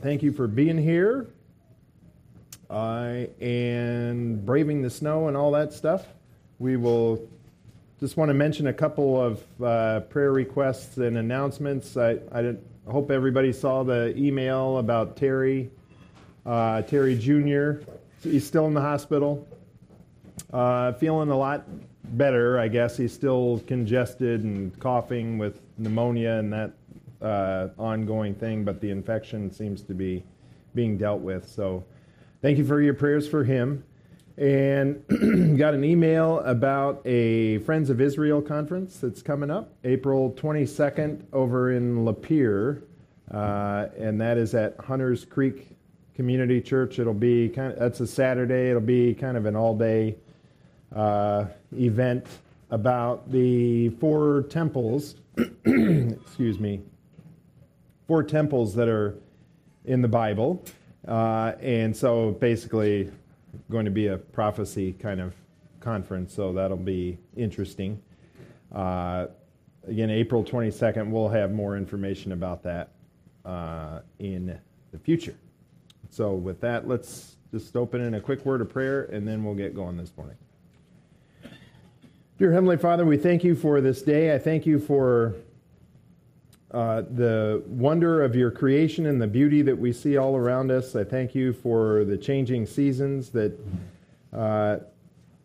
Thank you for being here uh, and braving the snow and all that stuff. We will just want to mention a couple of uh, prayer requests and announcements. I, I, hope everybody saw the email about Terry, uh, Terry Jr. He's still in the hospital, uh, feeling a lot better, I guess. He's still congested and coughing with pneumonia and that uh, ongoing thing, but the infection seems to be being dealt with. So thank you for your prayers for him. And got an email about a Friends of Israel conference that's coming up April 22nd over in Lapeer. Uh, and that is at Hunters Creek Community Church. It'll be kind of, that's a Saturday. It'll be kind of an all day uh, event about the four temples, excuse me, four temples that are in the Bible. Uh, and so basically, going to be a prophecy kind of conference, so that'll be interesting. Uh, again, April 22nd, we'll have more information about that uh, in the future. So, with that, let's just open in a quick word of prayer and then we'll get going this morning. Dear Heavenly Father, we thank you for this day. I thank you for uh, the wonder of your creation and the beauty that we see all around us. I thank you for the changing seasons that uh,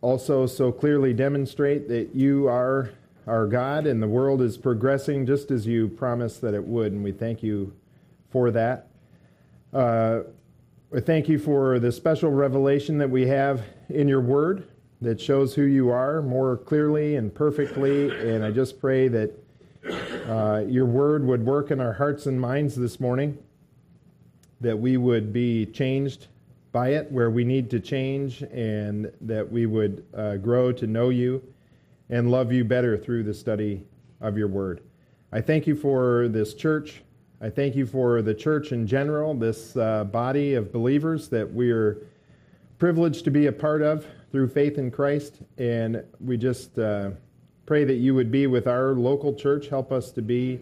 also so clearly demonstrate that you are our God and the world is progressing just as you promised that it would, and we thank you for that. Uh, I thank you for the special revelation that we have in your word that shows who you are more clearly and perfectly, and I just pray that uh, your word would work in our hearts and minds this morning, that we would be changed by it where we need to change, and that we would uh, grow to know you and love you better through the study of your word. I thank you for this church. I thank you for the church in general, this uh, body of believers that we're privileged to be a part of through faith in Christ. And we just uh, Pray that you would be with our local church. Help us to be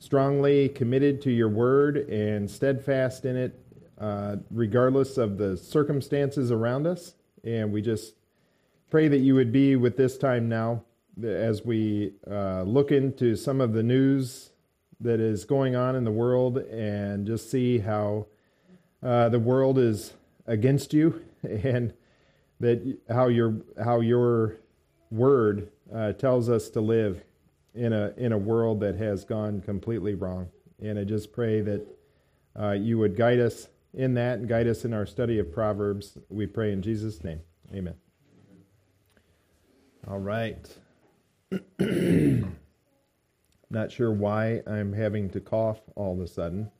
strongly committed to your word and steadfast in it, uh, regardless of the circumstances around us. And we just pray that you would be with this time now as we uh, look into some of the news that is going on in the world and just see how uh, the world is against you and that how your how your word uh, tells us to live in a in a world that has gone completely wrong. And I just pray that uh, you would guide us in that and guide us in our study of Proverbs. We pray in Jesus' name. Amen. All right. Not sure why I'm having to cough all of a sudden.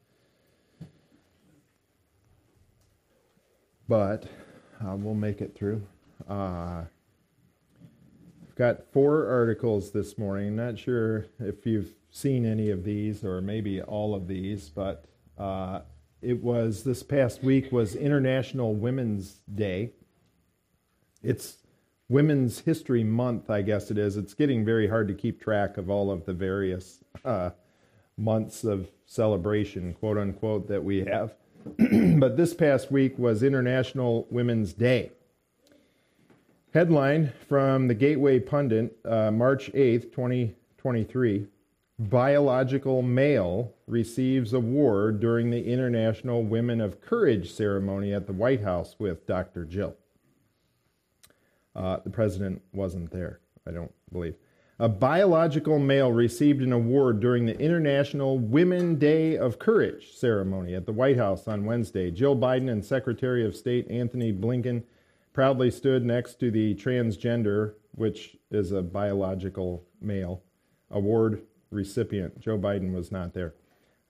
But uh, we'll make it through. Uh, got four articles this morning. Not sure if you've seen any of these or maybe all of these, but uh, it was this past week was International Women's Day. It's Women's History Month, I guess it is. It's getting very hard to keep track of all of the various uh, months of celebration, quote unquote, that we have. but this past week was International Women's Day. Headline from the Gateway Pundit, uh, March 8th, 2023 Biological male receives award during the International Women of Courage ceremony at the White House with Dr. Jill. Uh, the president wasn't there, I don't believe. A biological male received an award during the International Women Day of Courage ceremony at the White House on Wednesday. Jill Biden and Secretary of State Antony Blinken proudly stood next to the transgender, which is a biological male, award recipient. Joe Biden was not there.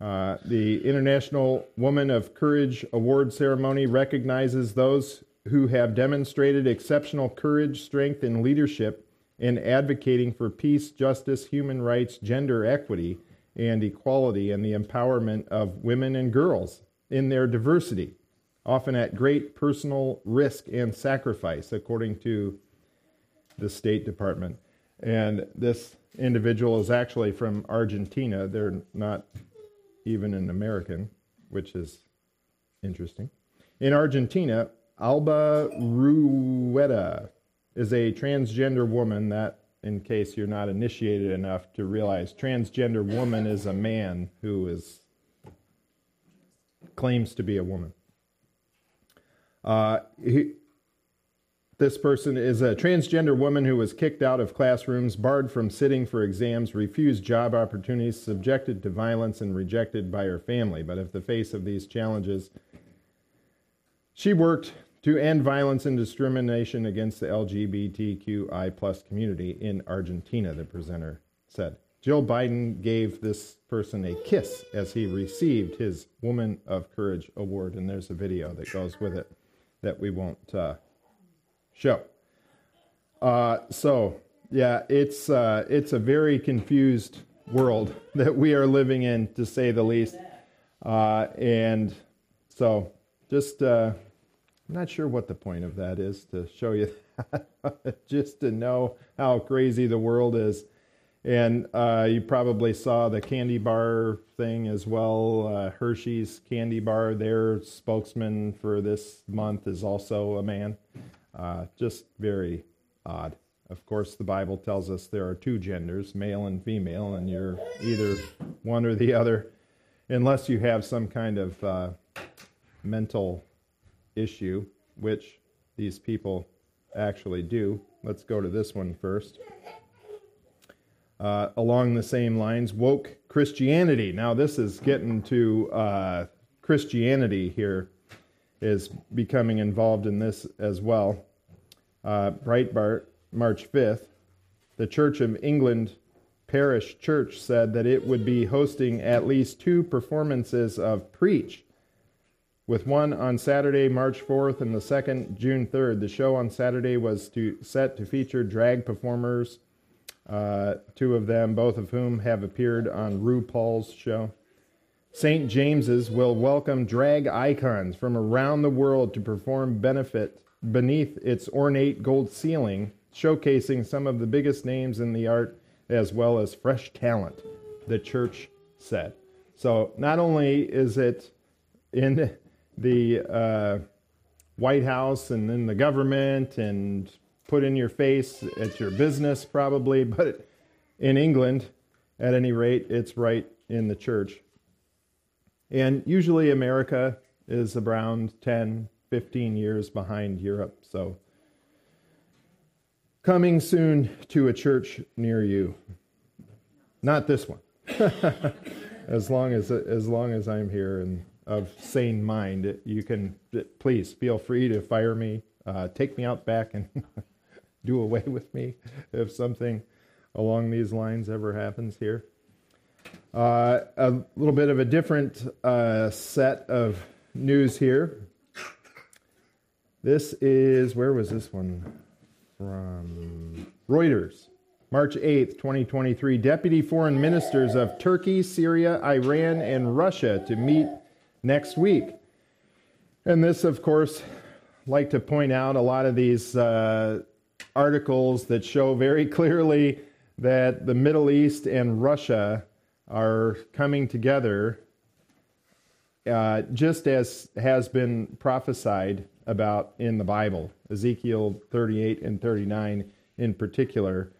Uh, the International Woman of Courage Award ceremony recognizes those who have demonstrated exceptional courage, strength, and leadership in advocating for peace, justice, human rights, gender equity, and equality, and the empowerment of women and girls in their diversity often at great personal risk and sacrifice, according to the State Department. And this individual is actually from Argentina. They're not even an American, which is Interesting. In Argentina, Alba Rueda is a transgender woman that, in case you're not initiated enough to realize, transgender woman is a man who is claims to be a woman. Uh, he, this person is a transgender woman who was kicked out of classrooms, barred from sitting for exams, refused job opportunities, subjected to violence, and rejected by her family. But if the face of these challenges, she worked to end violence and discrimination against the LGBTQI plus community in Argentina, the presenter said. Jill Biden gave this person a kiss as he received his Woman of Courage award, and there's a video that goes with it that we won't uh, show. Uh, so, yeah, it's uh, it's a very confused world that we are living in, to say the least. Uh, and so, just uh, I'm not sure what the point of that is to show you that, just to know how crazy the world is. And uh, you probably saw the candy bar thing as well. Uh, Hershey's candy bar, their spokesman for this month is also a man. Uh, just very odd. Of course, the Bible tells us there are two genders, male and female, and you're either one or the other, unless you have some kind of uh, mental issue, which these people actually do. Let's go to this one first. Uh, along the same lines, woke Christianity. Now, this is getting to uh, Christianity here, is becoming involved in this as well. Uh, Breitbart, March 5th, the Church of England Parish Church said that it would be hosting at least two performances of Preach with one on Saturday, March 4th, and the second, June 3rd. The show on Saturday was to, set to feature drag performers, uh, two of them, both of whom have appeared on RuPaul's show. St. James's will welcome drag icons from around the world to perform benefit beneath its ornate gold ceiling, showcasing some of the biggest names in the art as well as fresh talent, the church said. So not only is it in the uh, White House and in the government and put in your face at your business, probably, but in England, at any rate, it's right in the church. And usually America is around 10, 15 years behind Europe. So, coming soon to a church near you. Not this one. as long as as long as I'm here and of sane mind, you can please feel free to fire me, uh, take me out back, and do away with me if something along these lines ever happens here. Uh, a little bit of a different uh, set of news here. This is, where was this one from? Reuters. March 8th, 2023. Deputy foreign ministers of Turkey, Syria, Iran, and Russia to meet next week. And this, of course, like to point out a lot of these uh, articles that show very clearly that the Middle East and Russia are coming together, uh, just as has been prophesied about in the Bible. Ezekiel 38 and 39 in particular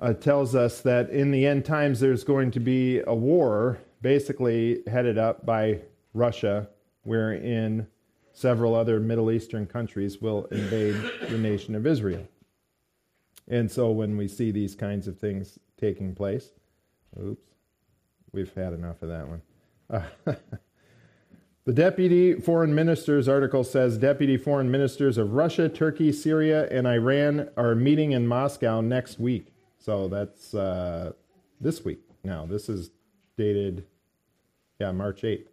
uh, tells us that in the end times there's going to be a war, basically headed up by Russia, wherein several other Middle Eastern countries will invade the nation of Israel. And so when we see these kinds of things taking place, oops, we've had enough of that one. Uh, the deputy foreign minister's article says deputy foreign ministers of Russia, Turkey, Syria, and Iran are meeting in Moscow next week. So that's uh, this week now. This is dated, yeah, March 8th.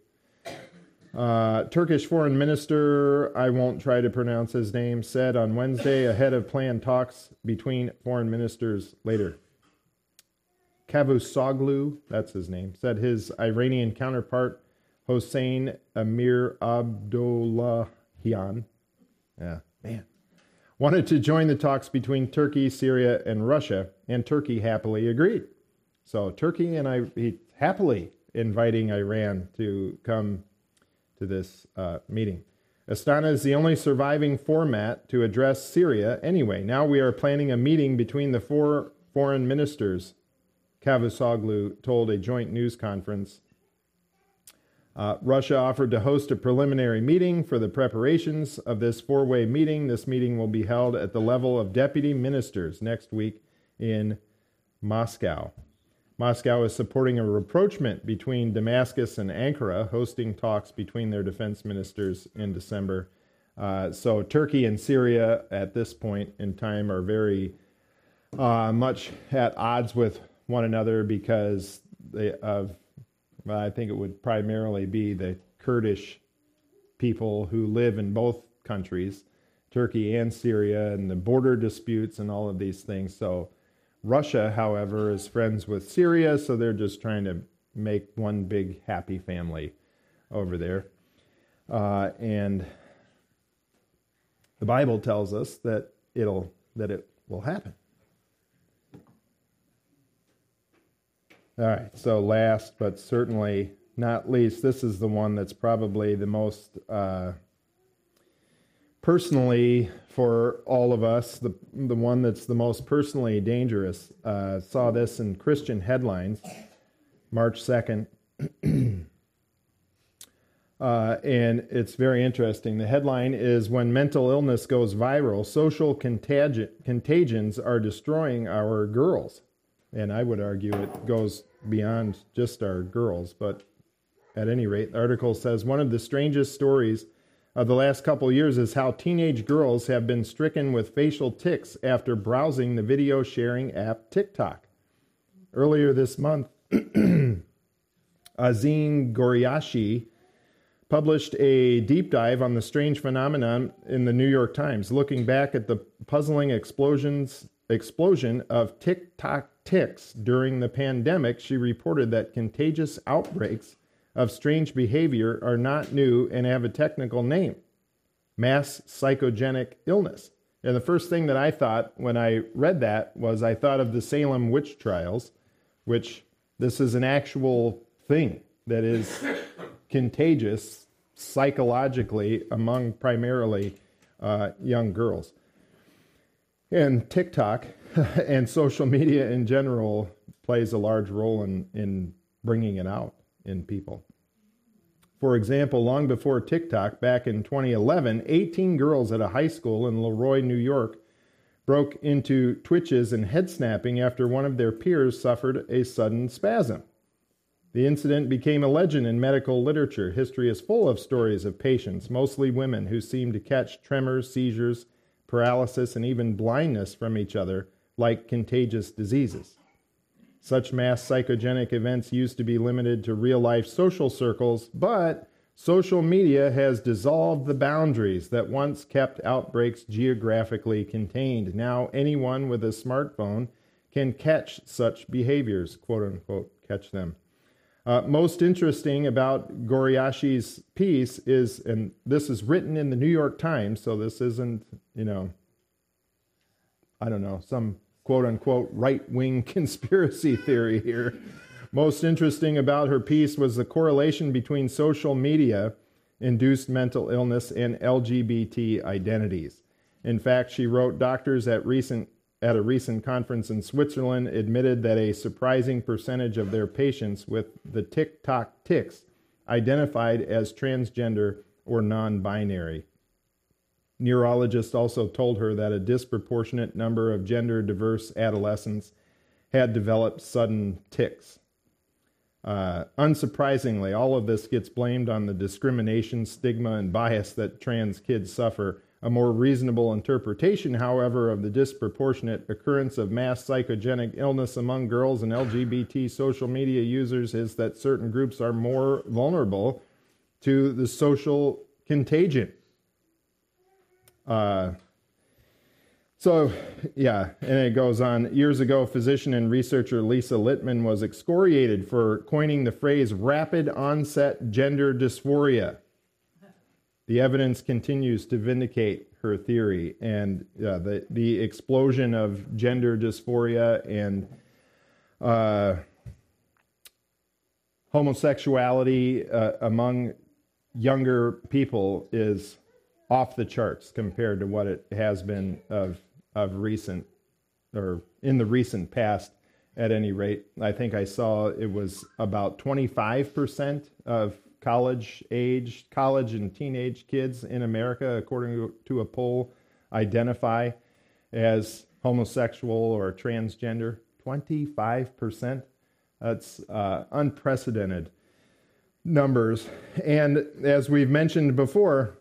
Uh, Turkish foreign minister, I won't try to pronounce his name, said on Wednesday ahead of planned talks between foreign ministers later. Cavusoglu, that's his name, said his Iranian counterpart Hossein Amir Abdollahian, yeah, man, wanted to join the talks between Turkey, Syria, and Russia, and Turkey happily agreed. So Turkey and I happily inviting Iran to come to this uh, meeting. Astana is the only surviving format to address Syria anyway. Now we are planning a meeting between the four foreign ministers, Cavusoglu told a joint news conference. Uh, Russia offered to host a preliminary meeting for the preparations of this four way meeting. This meeting will be held at the level of deputy ministers next week in Moscow. Moscow is supporting a rapprochement between Damascus and Ankara, hosting talks between their defense ministers in December. Uh, so, Turkey and Syria at this point in time are very uh, much at odds with one another because they, of, well, I think it would primarily be the Kurdish people who live in both countries, Turkey and Syria, and the border disputes and all of these things. So, Russia, however, is friends with Syria, so they're just trying to make one big happy family over there. Uh, and the Bible tells us that it'll that it will happen. All right, so last but certainly not least, this is the one that's probably the most uh, personally for all of us, the, the one that's the most personally dangerous. Uh, saw this in Christian headlines, March 2nd. uh, and it's very interesting. The headline is When Mental Illness Goes Viral, Social contagi- Contagions Are Destroying Our Girls. And I would argue it goes beyond just our girls, but at any rate, the article says one of the strangest stories of the last couple years is how teenage girls have been stricken with facial tics after browsing the video sharing app TikTok. Earlier this month, Azeen Ghorayshi published a deep dive on the strange phenomenon in the New York Times, looking back at the puzzling explosions explosion of TikTok tics during the pandemic. She reported that contagious outbreaks of strange behavior are not new and have a technical name mass psychogenic illness. And the first thing that I thought when I read that was I thought of the Salem witch trials, which this is an actual thing that is contagious psychologically among primarily uh, young girls. And TikTok and social media in general plays a large role in, in bringing it out in people. For example, long before TikTok, back in 2011, 18 girls at a high school in Leroy, New York, broke into twitches and head snapping after one of their peers suffered a sudden spasm. The incident became a legend in medical literature. History is full of stories of patients, mostly women, who seemed to catch tremors, seizures, paralysis, and even blindness from each other like contagious diseases. Such mass psychogenic events used to be limited to real life social circles, but social media has dissolved the boundaries that once kept outbreaks geographically contained. Now, anyone with a smartphone can catch such behaviors, quote unquote, catch them. Uh, most interesting about Ghorayshi's piece is, and this is written in the New York Times, so this isn't, you know, I don't know, some quote unquote right wing conspiracy theory here. Most interesting about her piece was the correlation between social media induced mental illness and LGBT identities. In fact, she wrote doctors at recent at a recent conference in Switzerland admitted that a surprising percentage of their patients with the TikTok tics identified as transgender or non-binary. Neurologists also told her that a disproportionate number of gender diverse adolescents had developed sudden tics. Uh, unsurprisingly, all of this gets blamed on the discrimination, stigma, and bias that trans kids suffer. A more reasonable interpretation, however, of the disproportionate occurrence of mass psychogenic illness among girls and LGBT social media users is that certain groups are more vulnerable to the social contagion. Uh, so, yeah, and it goes on. Years ago, physician and researcher Lisa Littman was excoriated for coining the phrase rapid onset gender dysphoria. The evidence continues to vindicate her theory, and uh, the, the explosion of gender dysphoria and uh, homosexuality uh, among younger people is off the charts compared to what it has been of of recent or in the recent past at any rate. I think I saw it was about 25% of college age, college and teenage kids in America, according to a poll, identify as homosexual or transgender. 25%. That's uh, unprecedented numbers. And as we've mentioned before,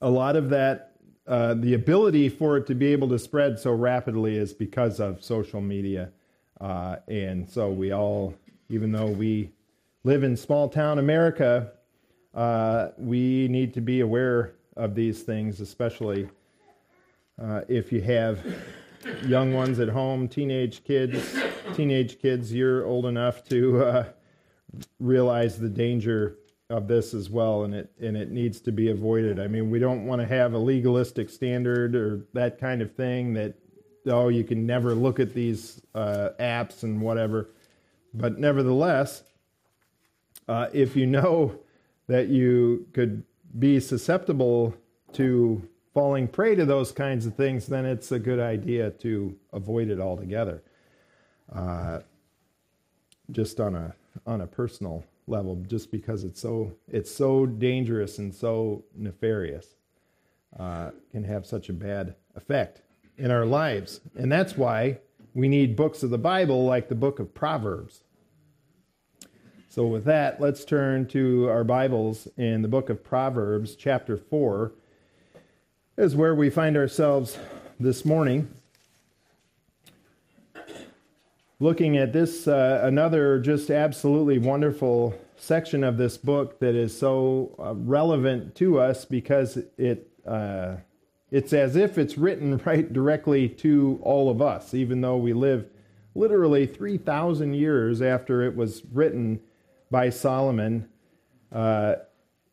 a lot of that, uh, the ability for it to be able to spread so rapidly is because of social media. Uh, and so we all, even though we live in small town America, uh, we need to be aware of these things, especially uh, if you have young ones at home, teenage kids, teenage kids, you're old enough to uh, realize the danger of this as well, and it and it needs to be avoided. I mean, we don't want to have a legalistic standard or that kind of thing that oh you can never look at these uh, apps and whatever. But nevertheless, uh, if you know that you could be susceptible to falling prey to those kinds of things, then it's a good idea to avoid it altogether. Uh, just on a on a personal level, just because it's so it's so dangerous and so nefarious, uh, can have such a bad effect in our lives, and that's why we need books of the Bible like the book of Proverbs. So, with that, let's turn to our Bibles in the book of Proverbs, chapter 4, is where we find ourselves this morning looking at this, uh, another just absolutely wonderful section of this book that is so uh, relevant to us because it uh, it's as if it's written right directly to all of us, even though we live literally 3,000 years after it was written by Solomon. Uh,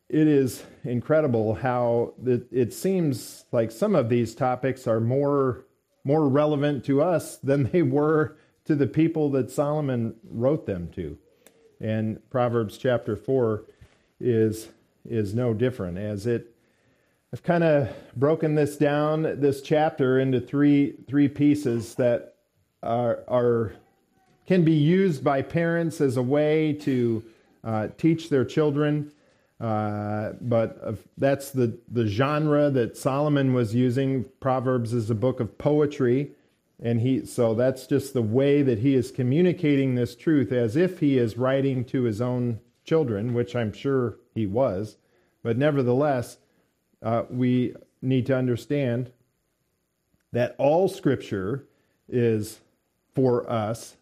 it is incredible how it, it seems like some of these topics are more more relevant to us than they were to the people that Solomon wrote them to. And Proverbs chapter 4 is, is no different, as it I've kind of broken this down, this chapter, into three, three pieces that are, are, can be used by parents as a way to uh, teach their children. Uh, but uh, that's the, the genre that Solomon was using. Proverbs is a book of poetry. And he, so that's just the way that he is communicating this truth as if he is writing to his own children, which I'm sure he was. But nevertheless, uh, we need to understand that all scripture is for us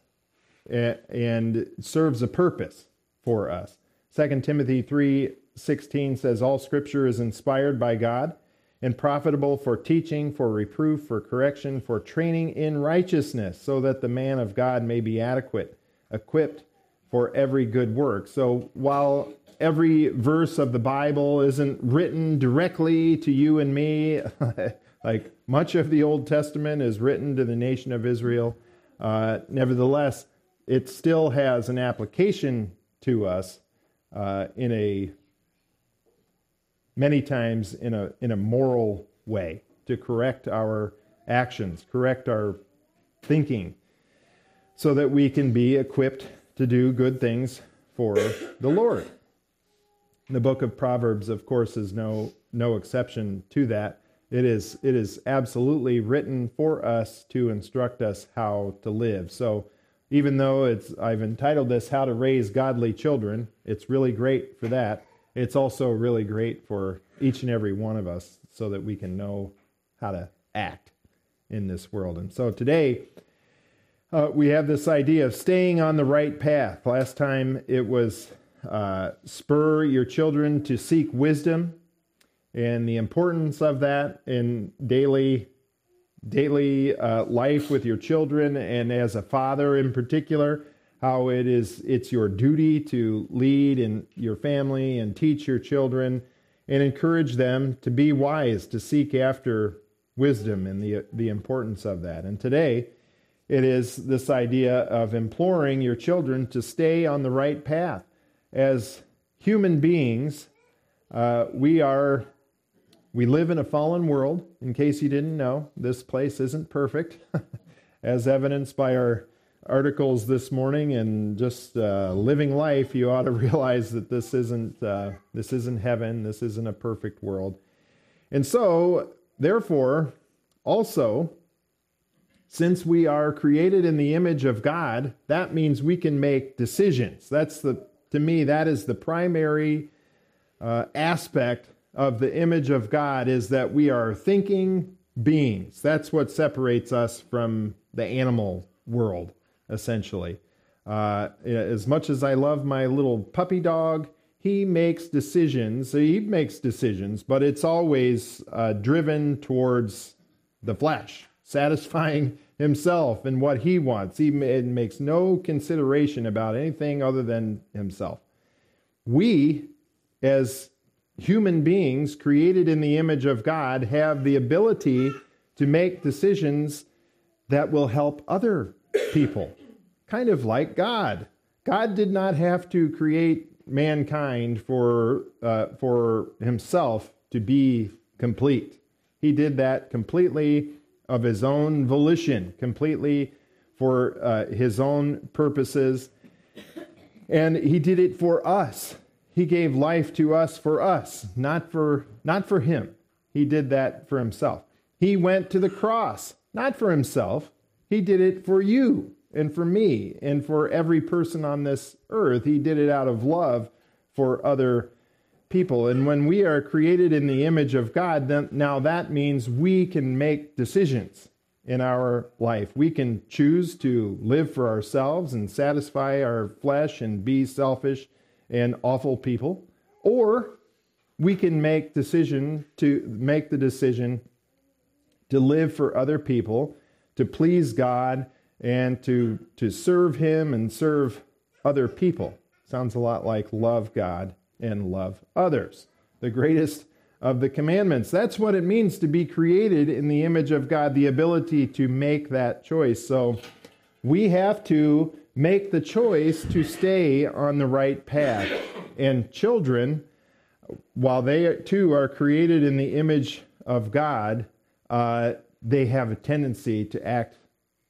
and serves a purpose for us. 2 Timothy 3:16 says all scripture is inspired by God and profitable for teaching, for reproof, for correction, for training in righteousness, so that the man of God may be adequate, equipped for every good work. So while every verse of the Bible isn't written directly to you and me, like much of the Old Testament is written to the nation of Israel, uh, nevertheless, it still has an application to us uh, in a many times in a, in a moral way to correct our actions, correct our thinking, so that we can be equipped to do good things for the Lord. The book of Proverbs, of course, is no, no exception to that. It is, it is absolutely written for us to instruct us how to live. So, even though it's, I've entitled this How to Raise Godly Children, it's really great for that it's also really great for each and every one of us so that we can know how to act in this world. And so today, uh, we have this idea of staying on the right path. Last time it was uh, spur your children to seek wisdom and the importance of that in daily daily uh, life with your children and as a father in particular how it is it's your duty to lead in your family and teach your children and encourage them to be wise, to seek after wisdom and the, the importance of that. And today, it is this idea of imploring your children to stay on the right path. As human beings, Uh, we are, we live in a fallen world. In case you didn't know, this place isn't perfect, as evidenced by our articles this morning and just uh, living life. You ought to realize that this isn't uh, this isn't heaven. This isn't a perfect world, and so therefore, also since we are created in the image of God, that means we can make decisions. That's the, to me, that is the primary uh, aspect of the image of God is that we are thinking beings. That's what separates us from the animal world, essentially. Uh, as much as I love my little puppy dog, he makes decisions. He makes decisions, but it's always uh, driven towards the flesh, satisfying himself and what he wants. He makes no consideration about anything other than himself. We, as human beings created in the image of God, have the ability to make decisions that will help other people, kind of like God. God did not have to create mankind for, uh, for himself to be complete. He did that completely of his own volition, completely for uh, his own purposes. And he did it for us. He gave life to us for us, not for, not for him. He did that for himself. He went to the cross, not for himself. He did it for you and for me and for every person on this earth. He did it out of love for other people. And when we are created in the image of God, then now that means we can make decisions in our life. We can choose to live for ourselves and satisfy our flesh and be selfish and awful people, or we can make decision to make the decision to live for other people, to please God and to to serve him and serve other people. Sounds a lot like love God and love others. The greatest of the commandments. That's what it means to be created in the image of God, the ability to make that choice. So we have to make the choice to stay on the right path. And children, while they too are created in the image of God, uh, they have a tendency to act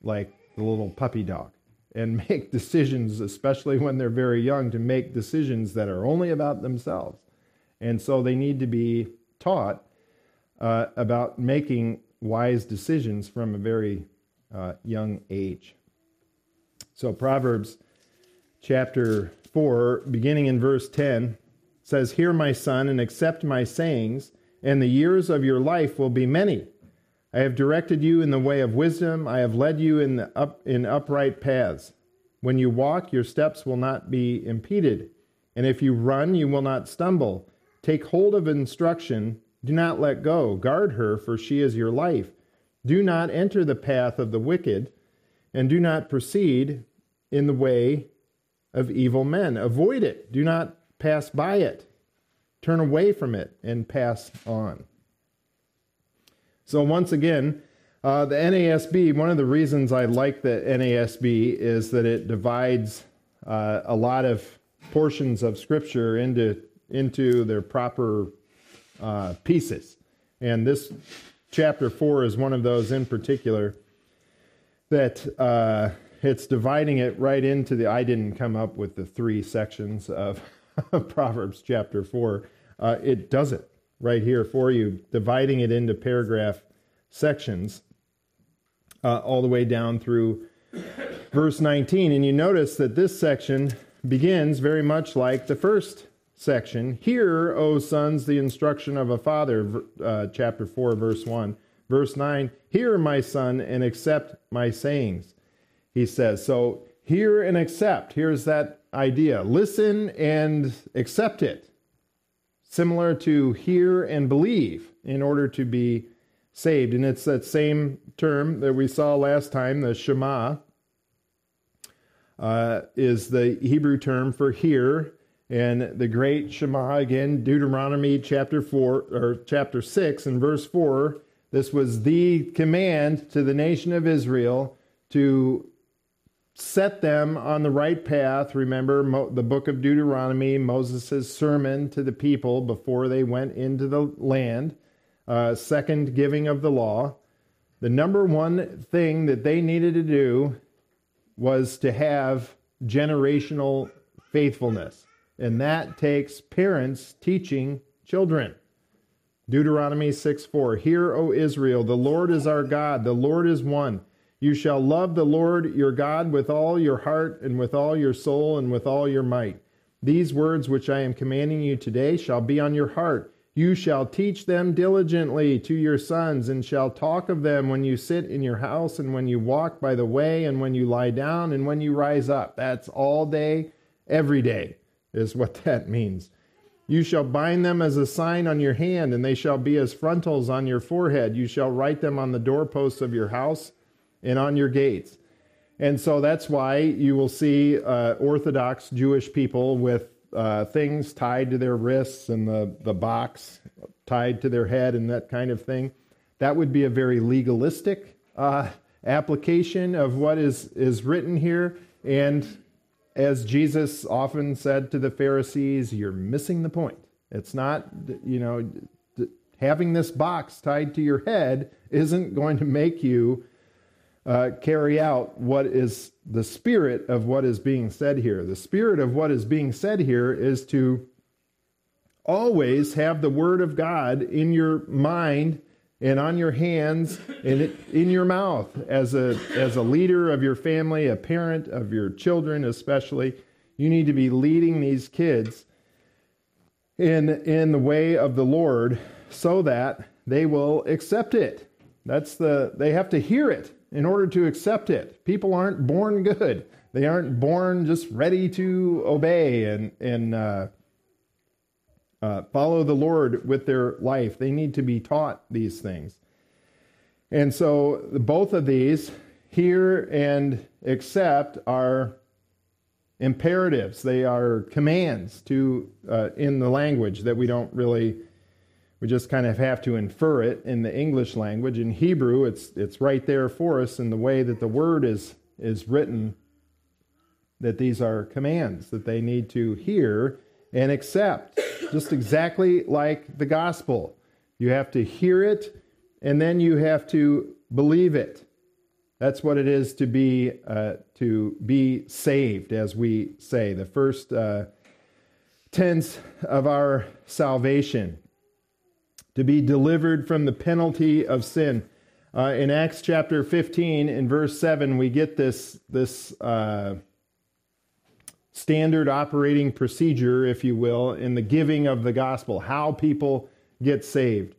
like the little puppy dog and make decisions, especially when they're very young, to make decisions that are only about themselves. And so they need to be taught uh, about making wise decisions from a very uh, young age. So, Proverbs chapter 4, beginning in verse 10, says, Hear, my son, and accept my sayings, and the years of your life will be many. I have directed you in the way of wisdom. I have led you in, up, in upright paths. When you walk, your steps will not be impeded. And if you run, you will not stumble. Take hold of instruction. Do not let go. Guard her, for she is your life. Do not enter the path of the wicked, and do not proceed in the way of evil men. Avoid it. Do not pass by it. Turn away from it and pass on. So, once again, uh, the NASB, one of the reasons I like the NASB is that it divides uh, a lot of portions of Scripture into, into their proper uh, pieces. And this chapter 4 is one of those in particular that uh, it's dividing it right into the. I didn't come up with the three sections of Proverbs chapter 4. Uh, it does it right here for you, dividing it into paragraph sections uh, all the way down through verse 19. And you notice that this section begins very much like the first section. Hear, O sons, the instruction of a father, uh, chapter 4, verse 1. Verse 9, Hear, my son, and accept my sayings, he says. So, hear and accept. Here's that idea. Listen and accept it similar to hear and believe in order to be saved. And it's that same term that we saw last time, the Shema, uh, is the Hebrew term for hear. And the great Shema, again, Deuteronomy chapter 4 or chapter 6 and verse 4, this was the command to the nation of Israel to set them on the right path. Remember Mo- the book of Deuteronomy, Moses' sermon to the people before they went into the land, uh, second giving of the law. The number one thing that they needed to do was to have generational faithfulness. And that takes parents teaching children. Deuteronomy 6 4. Hear, O Israel, the Lord is our God, the Lord is one. You shall love the Lord your God with all your heart and with all your soul and with all your might. These words which I am commanding you today shall be on your heart. You shall teach them diligently to your sons, and shall talk of them when you sit in your house, and when you walk by the way, and when you lie down, and when you rise up. That's all day, every day, is what that means. You shall bind them as a sign on your hand, and they shall be as frontals on your forehead. You shall write them on the doorposts of your house and on your gates. And so that's why you will see uh, Orthodox Jewish people with uh, things tied to their wrists and the, the box tied to their head and that kind of thing. That would be a very legalistic uh, application of what is, is written here. And as Jesus often said to the Pharisees, you're missing the point. It's not, you know, having this box tied to your head isn't going to make you uh, carry out what is the spirit of what is being said here. The spirit of what is being said here is to always have the Word of God in your mind and on your hands and in your mouth as a, as a leader of your family, a parent of your children, especially. You need to be leading these kids in, in the way of the Lord so that they will accept it. That's the, they have to hear it in order to accept it. People aren't born good. They aren't born just ready to obey and, and uh, uh, follow the Lord with their life. They need to be taught these things. And so both of these, hear and accept, are imperatives. They are commands to uh, in the language that we don't really we just kind of have to infer it in the English language. In Hebrew, it's, it's right there for us in the way that the word is, is written, that these are commands that they need to hear and accept, just exactly like the gospel. You have to hear it, and then you have to believe it. That's what it is to be uh, to be saved, as we say. The first uh, tense of our salvation to be delivered from the penalty of sin. Uh, in Acts chapter 15, in verse 7, we get this, this uh, standard operating procedure, if you will, in the giving of the gospel, how people get saved.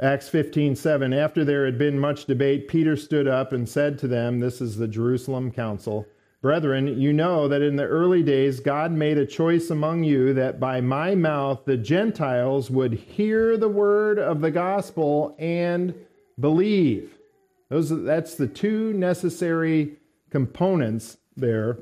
Acts 15, 7. After there had been much debate, Peter stood up and said to them, This is the Jerusalem Council. Brethren, you know that in the early days God made a choice among you that by my mouth the Gentiles would hear the word of the gospel and believe. Those, that's the two necessary components there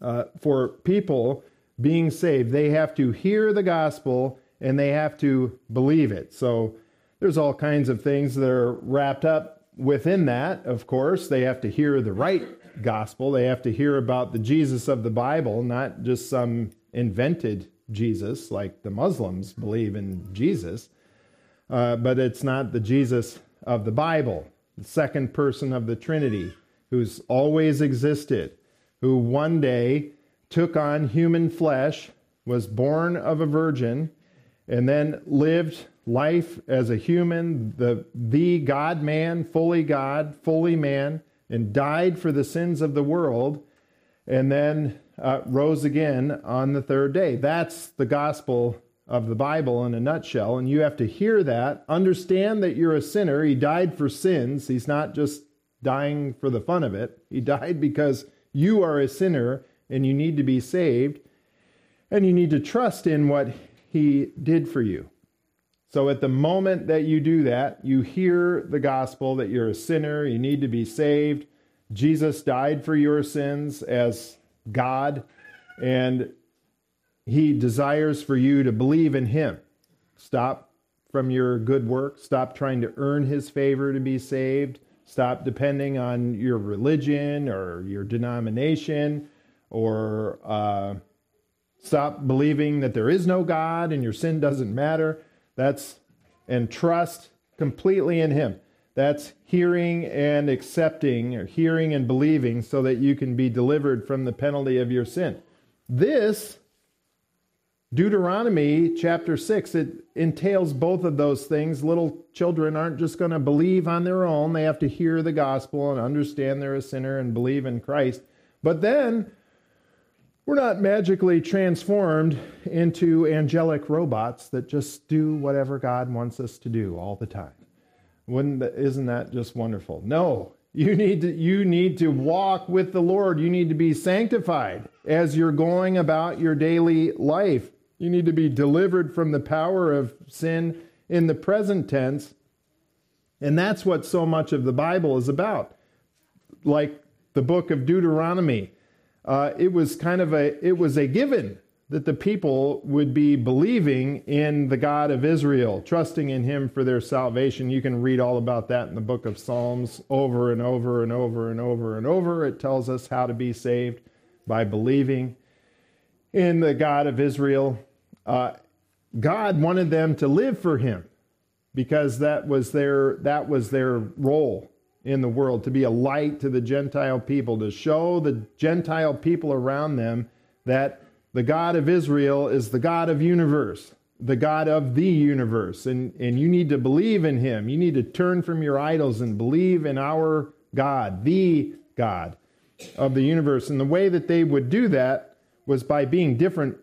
uh, for people being saved. They have to hear the gospel and they have to believe it. So there's all kinds of things that are wrapped up within that, of course. They have to hear the right gospel. They have to hear about the Jesus of the Bible, not just some invented Jesus like the Muslims believe in Jesus, uh, but it's not the Jesus of the Bible, the second person of the Trinity, who's always existed, who one day took on human flesh, was born of a virgin, and then lived life as a human, the, the God man, fully God, fully man and died for the sins of the world, and then uh, rose again on the third day. That's the gospel of the Bible in a nutshell. And you have to hear that, understand that you're a sinner. He died for sins. He's not just dying for the fun of it, He died because you are a sinner and you need to be saved. And you need to trust in what He did for you. So at the moment that you do that, you hear the gospel that you're a sinner, you need to be saved. Jesus died for your sins as God, and he desires for you to believe in him. Stop from your good work, stop trying to earn his favor to be saved. Stop depending on your religion or your denomination or uh, stop believing that there is no God and your sin doesn't matter. That's and trust completely in Him. That's hearing and accepting, or hearing and believing, so that you can be delivered from the penalty of your sin. This, Deuteronomy chapter 6, it entails both of those things. Little children aren't just going to believe on their own, they have to hear the gospel and understand they're a sinner and believe in Christ. But then, we're not magically transformed into angelic robots that just do whatever God wants us to do all the time. Wouldn't that, isn't that just wonderful? No, you need to you need to walk with the Lord. You need to be sanctified as you're going about your daily life. You need to be delivered from the power of sin in the present tense. And that's what so much of the Bible is about. Like the book of Deuteronomy, uh, it was kind of a it was a given that the people would be believing in the God of Israel, trusting in him for their salvation. You can read all about that in the book of Psalms over and over and over and over and over. It tells us how to be saved by believing in the God of Israel. Uh, God wanted them to live for him because that was their that was their role in the world to be a light to the gentile people to show the gentile people around them that the God of Israel is the God of universe, the God of the universe. And, and you need to believe in him. You need to turn from your idols and believe in our God, the God of the universe. And the way that they would do that was by being different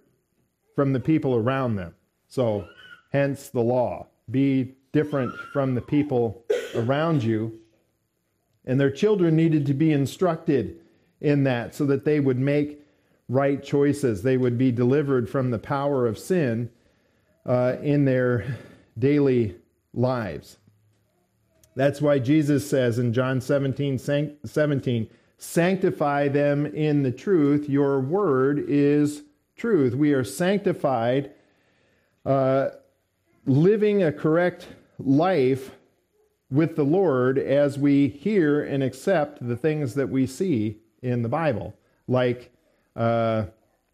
from the people around them. So, hence the law be different from the people around you. And their children needed to be instructed in that so that they would make right choices. They would be delivered from the power of sin uh, in their daily lives. That's why Jesus says in John 17, 17, sanctify them in the truth. Your word is truth. We are sanctified, uh, living a correct life with the Lord as we hear and accept the things that we see in the Bible, like uh,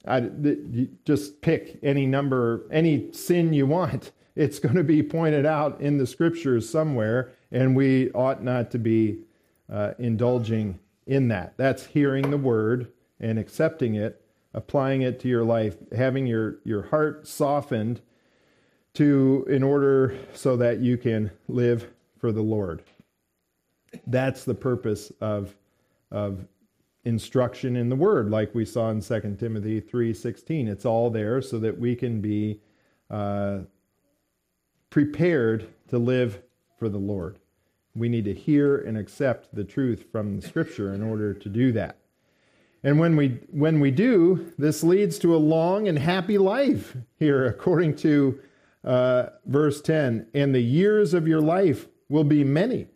I, th- just pick any number, any sin you want. It's going to be pointed out in the scriptures somewhere, and we ought not to be uh, indulging in that. That's hearing the word and accepting it, applying it to your life, having your, your heart softened to in order so that you can live for the Lord. That's the purpose of, of instruction in the word like we saw in 2 timothy 3.16 it's all there so that we can be uh, prepared to live for the lord. We need to hear and accept the truth from the scripture in order to do that. And when we when we do this leads to a long and happy life here according to uh, verse 10 and the years of your life will be many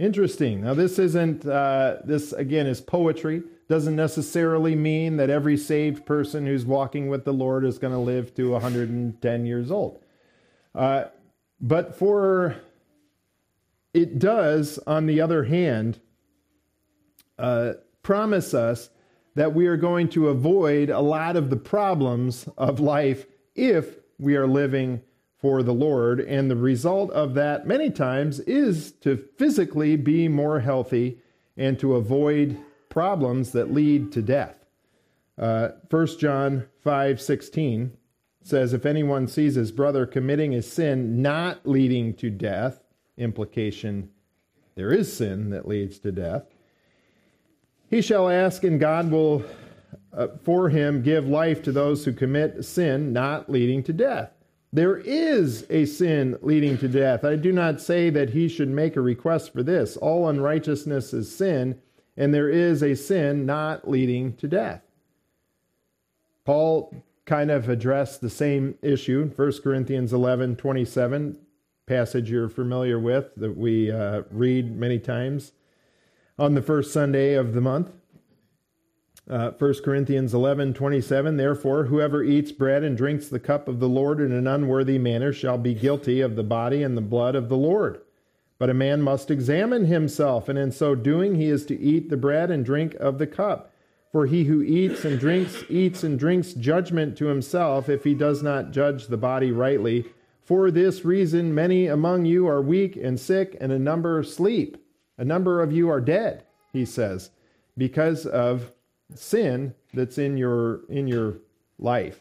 Interesting. Now, this isn't, uh, this again is poetry. Doesn't necessarily mean that every saved person who's walking with the Lord is going to live to 110 years old. Uh, but for, it does, on the other hand, uh, promise us that we are going to avoid a lot of the problems of life if we are living for the Lord. And the result of that, many times, is to physically be more healthy and to avoid problems that lead to death. Uh, 1 John 5 16 says, If anyone sees his brother committing a sin not leading to death, implication, there is sin that leads to death, he shall ask, and God will uh, for him give life to those who commit sin not leading to death. There is a sin leading to death. I do not say that he should make a request for this. All unrighteousness is sin, and there is a sin not leading to death. Paul kind of addressed the same issue, 1 Corinthians 11 27, passage you're familiar with that we uh, read many times on the first Sunday of the month. Uh, 1 Corinthians 11, 27, therefore, whoever eats bread and drinks the cup of the Lord in an unworthy manner shall be guilty of the body and the blood of the Lord. But a man must examine himself, and in so doing, he is to eat the bread and drink of the cup. For he who eats and drinks, eats and drinks judgment to himself if he does not judge the body rightly. For this reason, many among you are weak and sick, and a number sleep. A number of you are dead, he says, because of sin that's in your, in your life.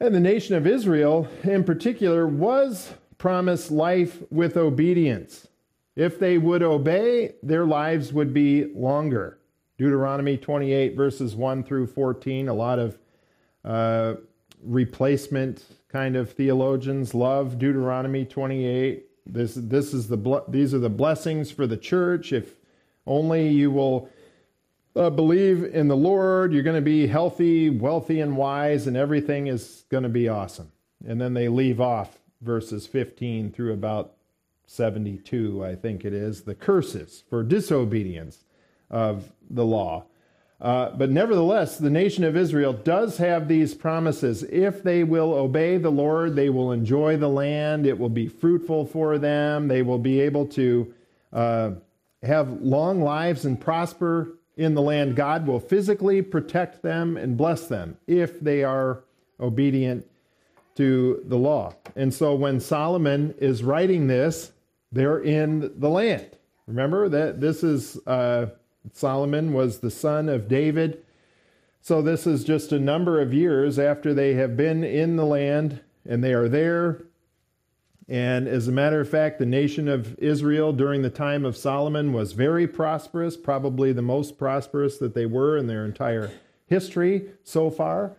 And the nation of Israel, in particular, was promised life with obedience. If they would obey, their lives would be longer. Deuteronomy 28, verses 1 through 14, a lot of uh, replacement kind of theologians love Deuteronomy 28. This, this is the, these are the blessings for the church. If only you will uh, believe in the Lord, you're going to be healthy, wealthy, and wise, and everything is going to be awesome. And then they leave off verses 15 through about 72, I think it is, the curses for disobedience of the law. Uh, but nevertheless, the nation of Israel does have these promises. If they will obey the Lord, they will enjoy the land. It will be fruitful for them. They will be able to uh, have long lives and prosper in the land. God will physically protect them and bless them if they are obedient to the law. And so when Solomon is writing this, they're in the land. Remember that this is uh, Solomon was the son of David. So this is just a number of years after they have been in the land and they are there. And as a matter of fact, the nation of Israel during the time of Solomon was very prosperous, probably the most prosperous that they were in their entire history so far.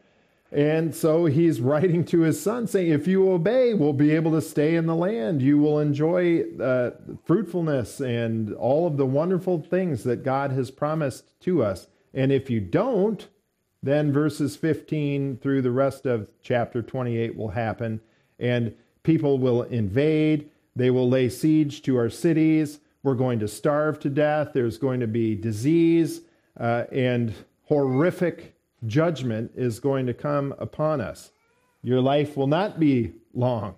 And so he's writing to his son saying, If you obey, we'll be able to stay in the land. You will enjoy uh, fruitfulness and all of the wonderful things that God has promised to us. And if you don't, then verses 15 through the rest of chapter 28 will happen, and people will invade. They will lay siege to our cities. We're going to starve to death. There's going to be disease uh, and horrific judgment is going to come upon us. Your life will not be long.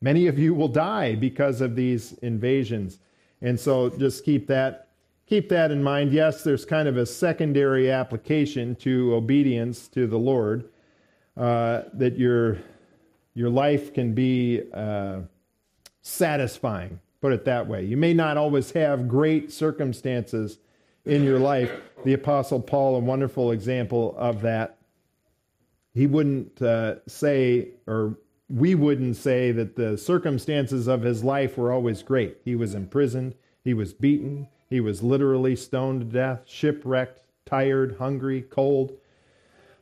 Many of you will die because of these invasions. And so just keep that keep that in mind. Yes, there's kind of a secondary application to obedience to the Lord uh, that your your life can be uh, satisfying. Put it that way. You may not always have great circumstances in your life. The Apostle Paul, a wonderful example of that. He wouldn't uh, say, or we wouldn't say, that the circumstances of his life were always great. He was imprisoned, he was beaten, he was literally stoned to death, shipwrecked, tired, hungry, cold,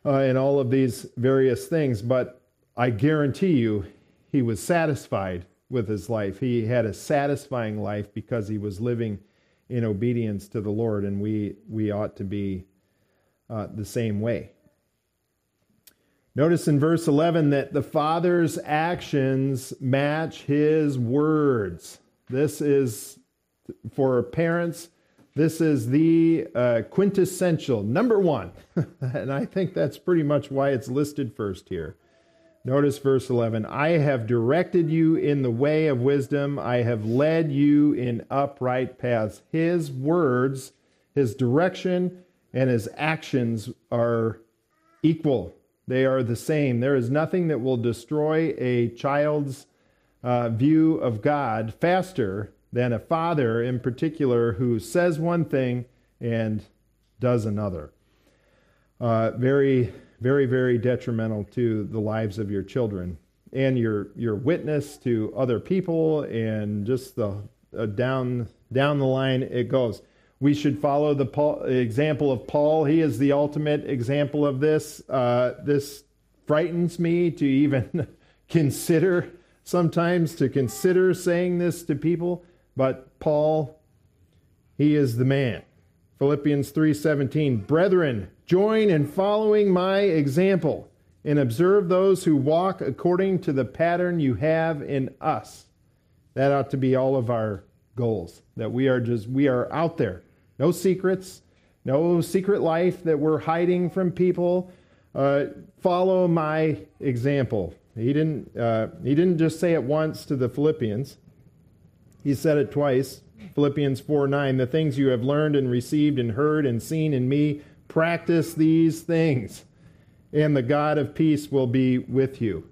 uh, and all of these various things. But I guarantee you, he was satisfied with his life. He had a satisfying life because he was living in obedience to the Lord, and we, we ought to be uh, the same way. Notice in verse 11 that the Father's actions match his words. This is, for parents, this is the uh, quintessential number one. and I think that's pretty much why it's listed first here. Notice verse 11 I have directed you in the way of wisdom, I have led you in upright paths. His words, his direction, and his actions are equal. They are the same. There is nothing that will destroy a child's uh, view of God faster than a father, in particular, who says one thing and does another. Uh, very very, very detrimental to the lives of your children and your your witness to other people and just the uh, down down the line it goes. We should follow the Paul, example of Paul. He is the ultimate example of this. Uh, this frightens me to even consider sometimes to consider saying this to people, but Paul, he is the man. Philippians 3:17 Brethren, join in following my example and observe those who walk according to the pattern you have in us. That ought to be all of our goals. That we are just we are out there. No secrets, no secret life that we're hiding from people. Uh, follow my example. He didn't. Uh, he didn't just say it once to the Philippians. He said it twice. Philippians 4 9, the things you have learned and received and heard and seen in me, practice these things, and the God of peace will be with you.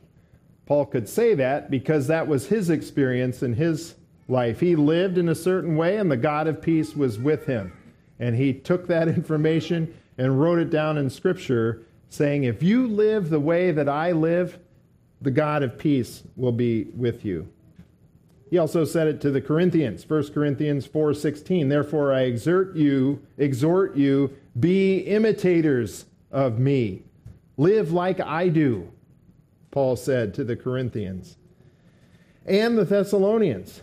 Paul could say that because that was his experience in his life. He lived in a certain way, and the God of peace was with him. And he took that information and wrote it down in Scripture, saying, If you live the way that I live, the God of peace will be with you. He also said it to the Corinthians, 1 Corinthians 4:16. Therefore I exhort you, exhort you, be imitators of me. Live like I do, Paul said to the Corinthians. And the Thessalonians.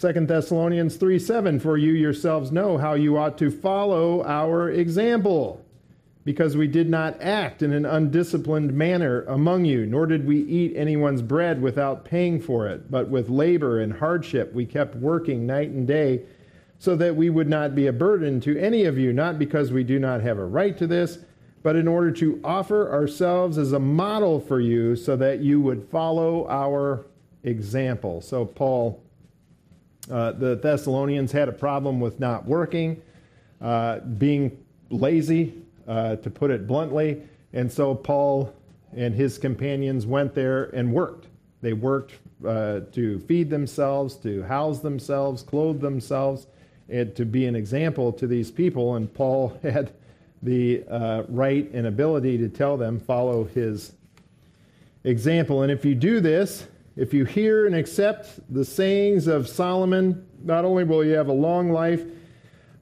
2 Thessalonians 3 7, for you yourselves know how you ought to follow our example, because we did not act in an undisciplined manner among you, nor did we eat anyone's bread without paying for it, but with labor and hardship we kept working night and day, so that we would not be a burden to any of you, not because we do not have a right to this, but in order to offer ourselves as a model for you, so that you would follow our example. So, Paul uh, the Thessalonians had a problem with not working, uh, being lazy, uh, to put it bluntly. And so Paul and his companions went there and worked. They worked uh, to feed themselves, to house themselves, clothe themselves, and to be an example to these people. And Paul had the uh, right and ability to tell them, follow his example. And if you do this, if you hear and accept the sayings of Solomon, not only will you have a long life,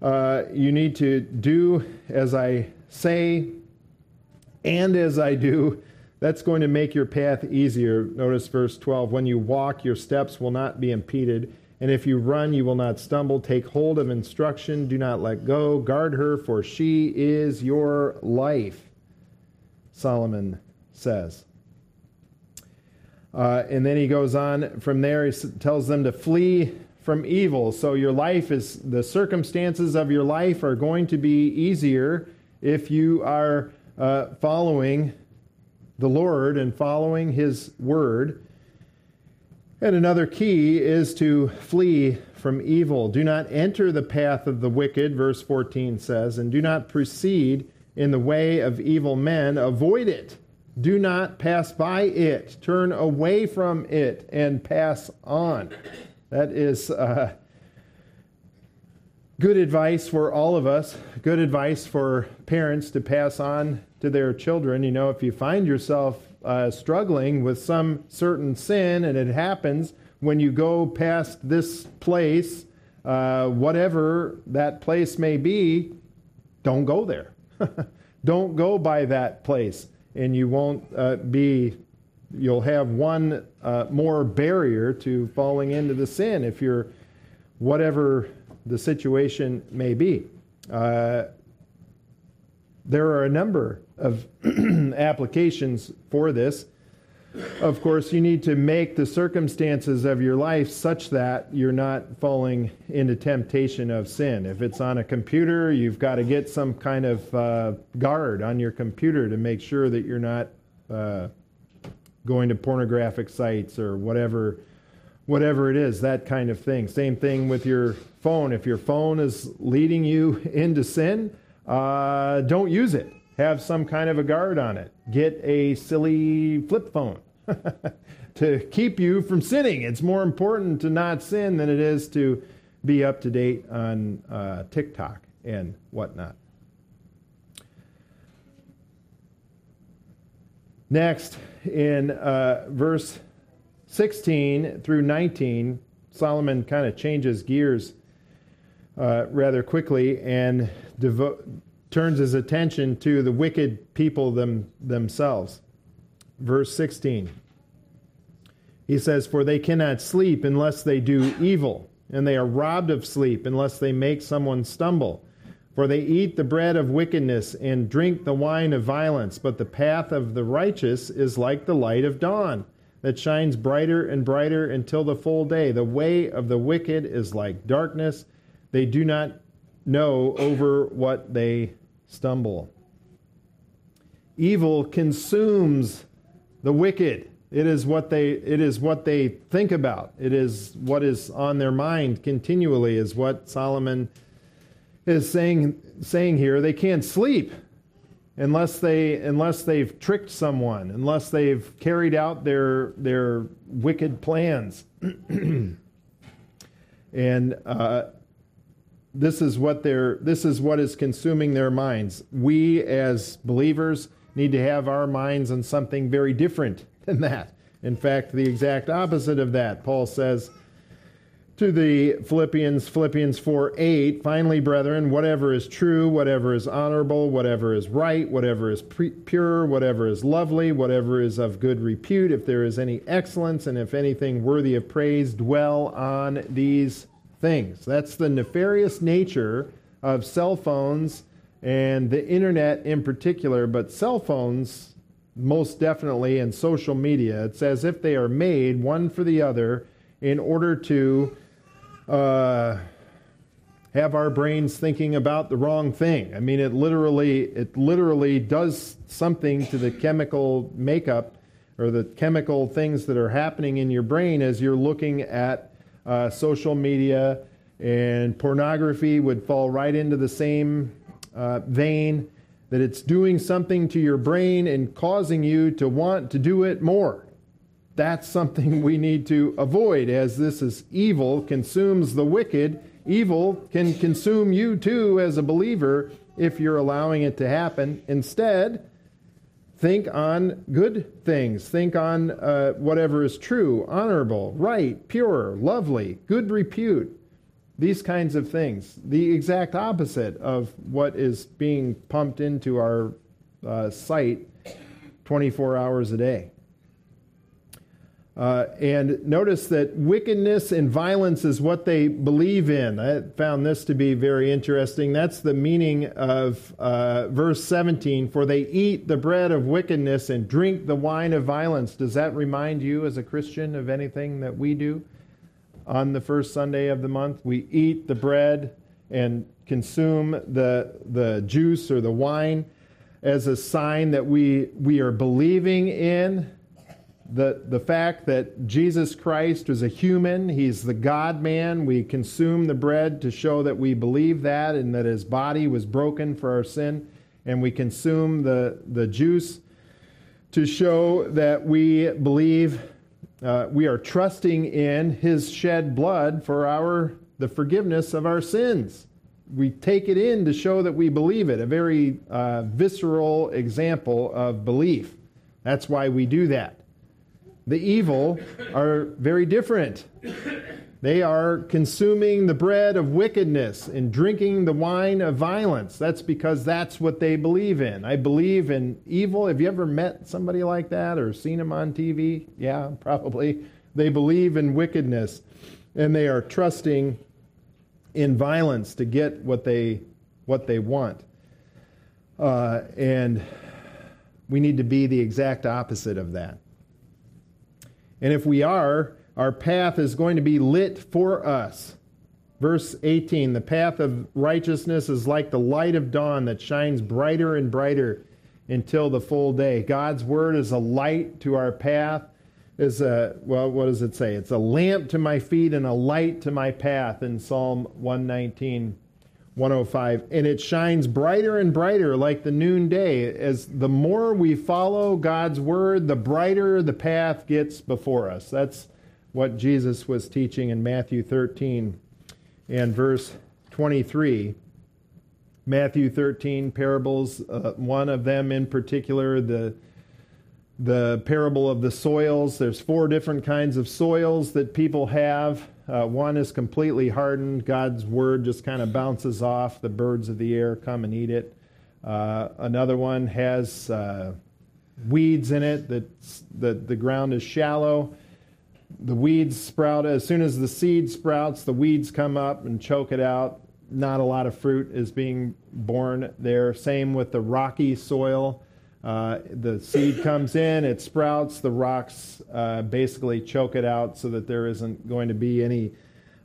uh, you need to do as I say and as I do. That's going to make your path easier. Notice verse 12. When you walk, your steps will not be impeded. And if you run, you will not stumble. Take hold of instruction. Do not let go. Guard her, for she is your life, Solomon says. Uh, and then he goes on from there, he tells them to flee from evil. So your life is, the circumstances of your life are going to be easier if you are uh, following the Lord and following his word. And another key is to flee from evil. Do not enter the path of the wicked, verse 14 says, and do not proceed in the way of evil men. Avoid it do not pass by it. Turn away from it and pass on. That is uh, good advice for all of us. Good advice for parents to pass on to their children. You know, if you find yourself uh, struggling with some certain sin and it happens when you go past this place, uh, whatever that place may be, don't go there. don't go by that place and you won't uh, be, you'll have one uh, more barrier to falling into the sin if you're, whatever the situation may be. Uh, there are a number of applications for this. Of course, you need to make the circumstances of your life such that you're not falling into temptation of sin. If it's on a computer, you've got to get some kind of uh, guard on your computer to make sure that you're not uh, going to pornographic sites or whatever, whatever it is, that kind of thing. Same thing with your phone. If your phone is leading you into sin, uh, don't use it. Have some kind of a guard on it. Get a silly flip phone to keep you from sinning. It's more important to not sin than it is to be up to date on uh, TikTok and whatnot. Next, in uh, verse 16 through 19, Solomon kind of changes gears uh, rather quickly and devo- turns his attention to the wicked people them- themselves verse 16. He says, For they cannot sleep unless they do evil, and they are robbed of sleep unless they make someone stumble. For they eat the bread of wickedness and drink the wine of violence, but the path of the righteous is like the light of dawn that shines brighter and brighter until the full day. The way of the wicked is like darkness. They do not know over what they stumble. Evil consumes the wicked. It is what they it is what they think about. It is what is on their mind continually is what Solomon is saying saying here. They can't sleep unless they unless they've tricked someone, unless they've carried out their their wicked plans. and uh, this is what they're this is what is consuming their minds. We as believers need to have our minds on something very different than that. In fact, the exact opposite of that. Paul says to the Philippians, Philippians 4 8, finally, brethren, whatever is true, whatever is honorable, whatever is right, whatever is pre- pure, whatever is lovely, whatever is of good repute, if there is any excellence and if anything worthy of praise, dwell on these things. That's the nefarious nature of cell phones and the internet in particular, but cell phones most definitely and social media. It's as if they are made one for the other in order to uh, have our brains thinking about the wrong thing. I mean, it literally it literally does something to the chemical makeup or the chemical things that are happening in your brain as you're looking at uh, social media and pornography would fall right into the same uh, vein that it's doing something to your brain and causing you to want to do it more. That's something we need to avoid as this is evil consumes the wicked. Evil can consume you too as a believer if you're allowing it to happen. Instead, think on good things. Think on uh, whatever is true, honorable, right, pure, lovely, good repute. These kinds of things. The exact opposite of what is being pumped into our uh, sight 24 hours a day. Uh, and notice that wickedness and violence is what they believe in. I found this to be very interesting. That's the meaning of uh, verse 17 For they eat the bread of wickedness and drink the wine of violence. Does that remind you, as a Christian, of anything that we do on the first Sunday of the month? We eat the bread and consume the, the juice or the wine as a sign that we, we are believing in the, the fact that Jesus Christ was a human, he's the God man. We consume the bread to show that we believe that and that his body was broken for our sin. And we consume the, the juice to show that we believe uh, we are trusting in his shed blood for our the forgiveness of our sins. We take it in to show that we believe it, a very uh, visceral example of belief. That's why we do that the evil are very different. They are consuming the bread of wickedness and drinking the wine of violence. That's because that's what they believe in. I believe in evil. Have you ever met somebody like that or seen them on TV? Yeah, probably. They believe in wickedness and they are trusting in violence to get what they what they want. Uh, and we need to be the exact opposite of that. And if we are, our path is going to be lit for us. Verse 18 The path of righteousness is like the light of dawn that shines brighter and brighter until the full day. God's word is a light to our path. Is a well, what does it say? It's a lamp to my feet and a light to my path in Psalm 119. 105 and it shines brighter and brighter like the noonday. As the more we follow God's word the brighter the path gets before us. That's what Jesus was teaching in Matthew 13 and verse 23 Matthew 13 parables uh, one of them in particular the the parable of the soils. There's four different kinds of soils that people have uh, one is completely hardened. God's word just kind of bounces off. The birds of the air come and eat it. Uh, another one has uh, weeds in it. That the, the ground is shallow. The weeds sprout. As soon as the seed sprouts, the weeds come up and choke it out. Not a lot of fruit is being born there. Same with the rocky soil. Uh, the seed comes in, it sprouts, the rocks uh, basically choke it out so that there isn't going to be any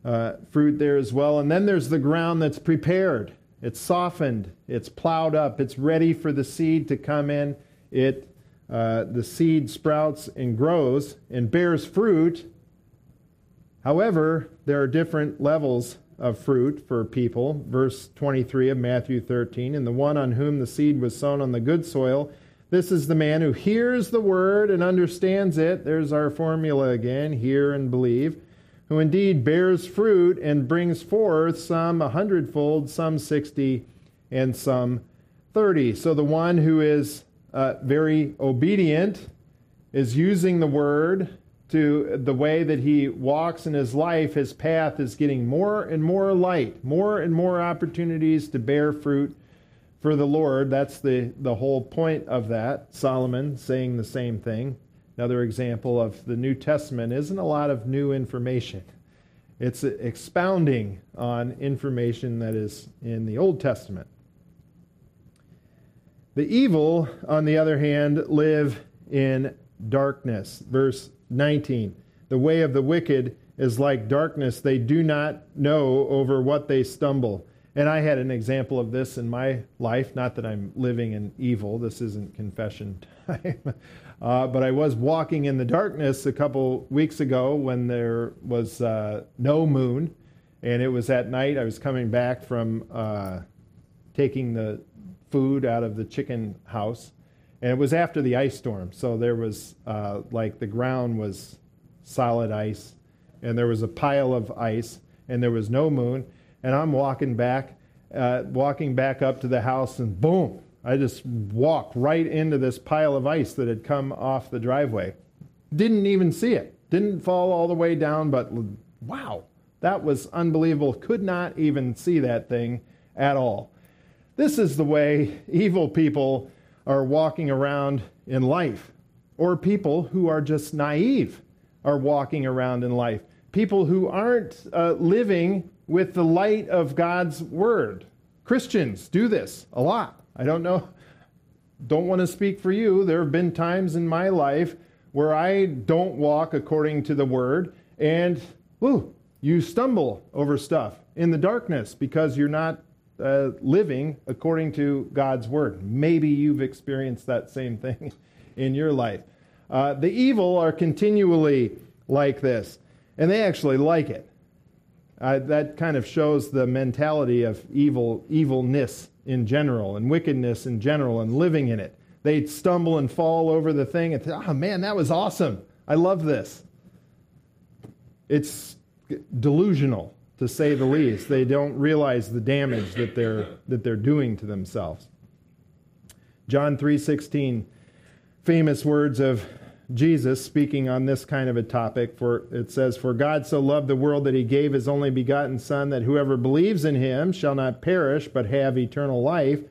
uh, fruit there as well. And then there's the ground that's prepared. It's softened, it's plowed up, it's ready for the seed to come in. It uh, the seed sprouts and grows and bears fruit. However, there are different levels of fruit for people. Verse 23 of Matthew 13 And the one on whom the seed was sown on the good soil, this is the man who hears the word and understands it. There's our formula again hear and believe. Who indeed bears fruit and brings forth some a hundredfold, some sixty, and some thirty. So the one who is uh, very obedient is using the word to the way that he walks in his life, his path is getting more and more light, more and more opportunities to bear fruit for the Lord. That's the, the whole point of that. Solomon saying the same thing. Another example of the New Testament isn't a lot of new information. It's expounding on information that is in the Old Testament. The evil, on the other hand, live in darkness. Verse 19. The way of the wicked is like darkness. They do not know over what they stumble. And I had an example of this in my life. Not that I'm living in evil, this isn't confession time. uh, but I was walking in the darkness a couple weeks ago when there was uh, no moon. And it was at night. I was coming back from uh, taking the food out of the chicken house. And it was after the ice storm, so there was uh, like the ground was solid ice, and there was a pile of ice, and there was no moon. And I'm walking back, uh, walking back up to the house, and boom! I just walked right into this pile of ice that had come off the driveway. Didn't even see it. Didn't fall all the way down, but wow, that was unbelievable. Could not even see that thing at all. This is the way evil people are walking around in life, or people who are just naive are walking around in life, people who aren't uh, living with the light of God's word. Christians do this a lot. I don't know, don't want to speak for you. There have been times in my life where I don't walk according to the word, and whoo, you stumble over stuff in the darkness because you're not uh, living according to God's word. Maybe you've experienced that same thing in your life. Uh, the evil are continually like this, and they actually like it. Uh, that kind of shows the mentality of evil, evilness in general, and wickedness in general, and living in it. They stumble and fall over the thing and "Oh man, that was awesome! I love this." It's delusional to say the least. They don't realize the damage that they're, that they're doing to themselves. John 3:16 famous words of Jesus speaking on this kind of a topic for it says for God so loved the world that he gave his only begotten son that whoever believes in him shall not perish but have eternal life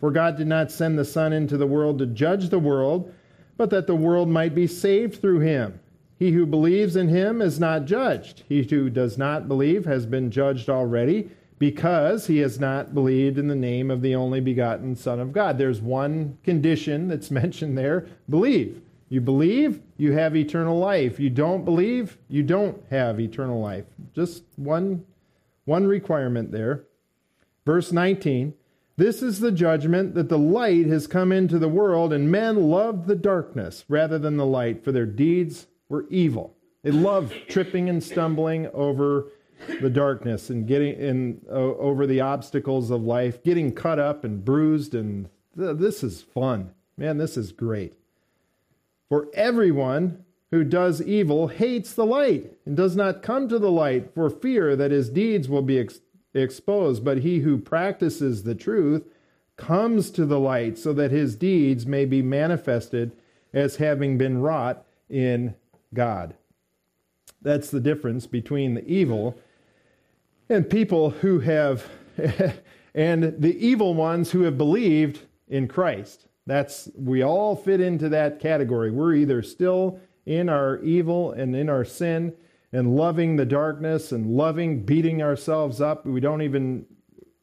for God did not send the son into the world to judge the world but that the world might be saved through him he who believes in him is not judged. He who does not believe has been judged already because he has not believed in the name of the only begotten Son of God. There's one condition that's mentioned there believe. You believe, you have eternal life. You don't believe, you don't have eternal life. Just one, one requirement there. Verse 19 This is the judgment that the light has come into the world, and men loved the darkness rather than the light, for their deeds were evil. They loved tripping and stumbling over the darkness and getting in uh, over the obstacles of life, getting cut up and bruised and th- this is fun. Man, this is great. For everyone who does evil hates the light and does not come to the light for fear that his deeds will be ex- exposed, but he who practices the truth comes to the light so that his deeds may be manifested as having been wrought in God. That's the difference between the evil and people who have, and the evil ones who have believed in Christ. That's, we all fit into that category. We're either still in our evil and in our sin and loving the darkness and loving beating ourselves up. We don't even,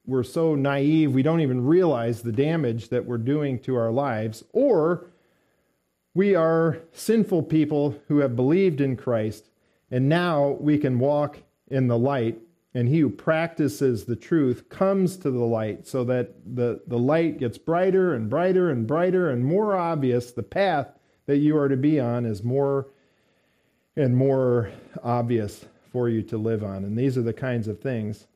we're so naive, we don't even realize the damage that we're doing to our lives. Or we are sinful people who have believed in Christ, and now we can walk in the light. And he who practices the truth comes to the light so that the, the light gets brighter and brighter and brighter and more obvious. The path that you are to be on is more and more obvious for you to live on. And these are the kinds of things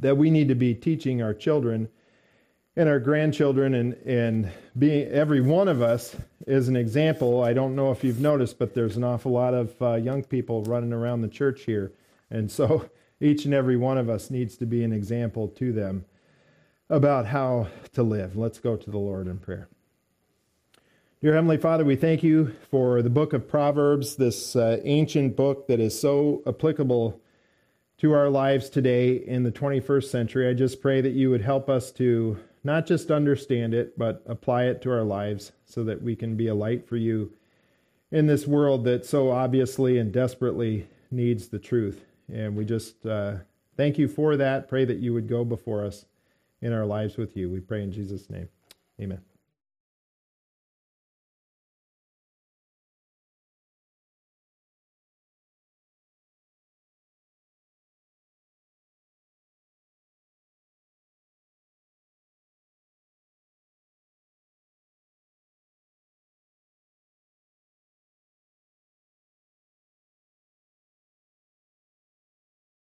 that we need to be teaching our children and our grandchildren and, and being every one of us is an example. I don't know if you've noticed, but there's an awful lot of uh, young people running around the church here. And so each and every one of us needs to be an example to them about how to live. Let's go to the Lord in prayer. Dear Heavenly Father, we thank you for the book of Proverbs, this uh, ancient book that is so applicable to our lives today in the 21st century. I just pray that you would help us to not just understand it, but apply it to our lives so that we can be a light for you in this world that so obviously and desperately needs the truth. And we just uh, thank you for that. Pray that you would go before us in our lives with you. We pray in Jesus' name. Amen.